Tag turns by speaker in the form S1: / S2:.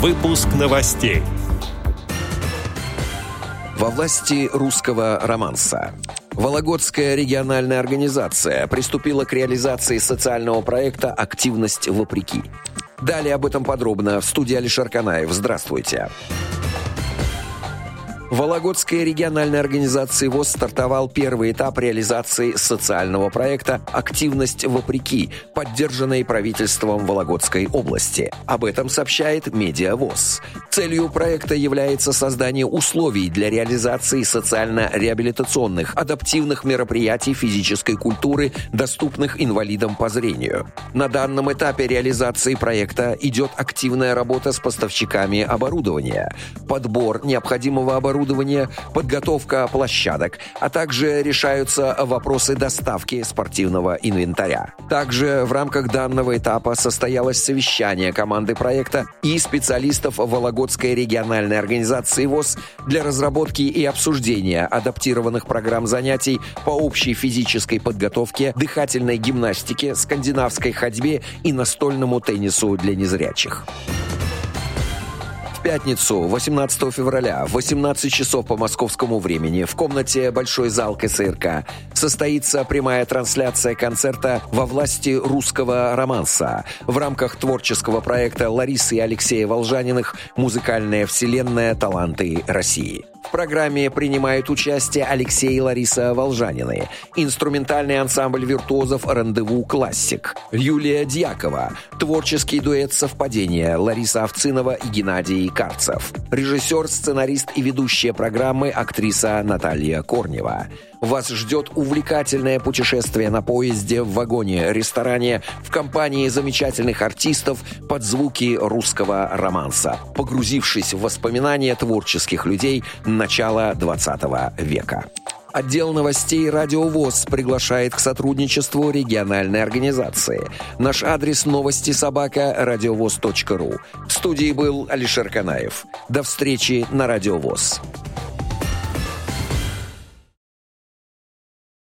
S1: Выпуск новостей.
S2: Во власти русского романса. Вологодская региональная организация приступила к реализации социального проекта «Активность вопреки». Далее об этом подробно в студии Алишер Канаев. Здравствуйте. Здравствуйте. Вологодской региональной организации ВОЗ стартовал первый этап реализации социального проекта «Активность вопреки», поддержанной правительством Вологодской области. Об этом сообщает Медиа ВОЗ. Целью проекта является создание условий для реализации социально-реабилитационных, адаптивных мероприятий физической культуры, доступных инвалидам по зрению. На данном этапе реализации проекта идет активная работа с поставщиками оборудования, подбор необходимого оборудования, оборудования, подготовка площадок, а также решаются вопросы доставки спортивного инвентаря. Также в рамках данного этапа состоялось совещание команды проекта и специалистов Вологодской региональной организации ВОЗ для разработки и обсуждения адаптированных программ занятий по общей физической подготовке, дыхательной гимнастике, скандинавской ходьбе и настольному теннису для незрячих пятницу, 18 февраля, в 18 часов по московскому времени, в комнате «Большой зал КСРК» состоится прямая трансляция концерта «Во власти русского романса» в рамках творческого проекта Ларисы и Алексея Волжаниных «Музыкальная вселенная. Таланты России». В программе принимают участие Алексей и Лариса Волжанины, инструментальный ансамбль виртуозов «Рандеву Классик», Юлия Дьякова, творческий дуэт «Совпадение» Лариса Овцинова и Геннадий Карцев, режиссер, сценарист и ведущая программы актриса Наталья Корнева – вас ждет увлекательное путешествие на поезде, в вагоне, ресторане, в компании замечательных артистов под звуки русского романса, погрузившись в воспоминания творческих людей начала 20 века. Отдел новостей «Радио ВОЗ» приглашает к сотрудничеству региональной организации. Наш адрес новости собака радиовоз.ру. В студии был Алишер Канаев. До встречи на «Радио ВОЗ».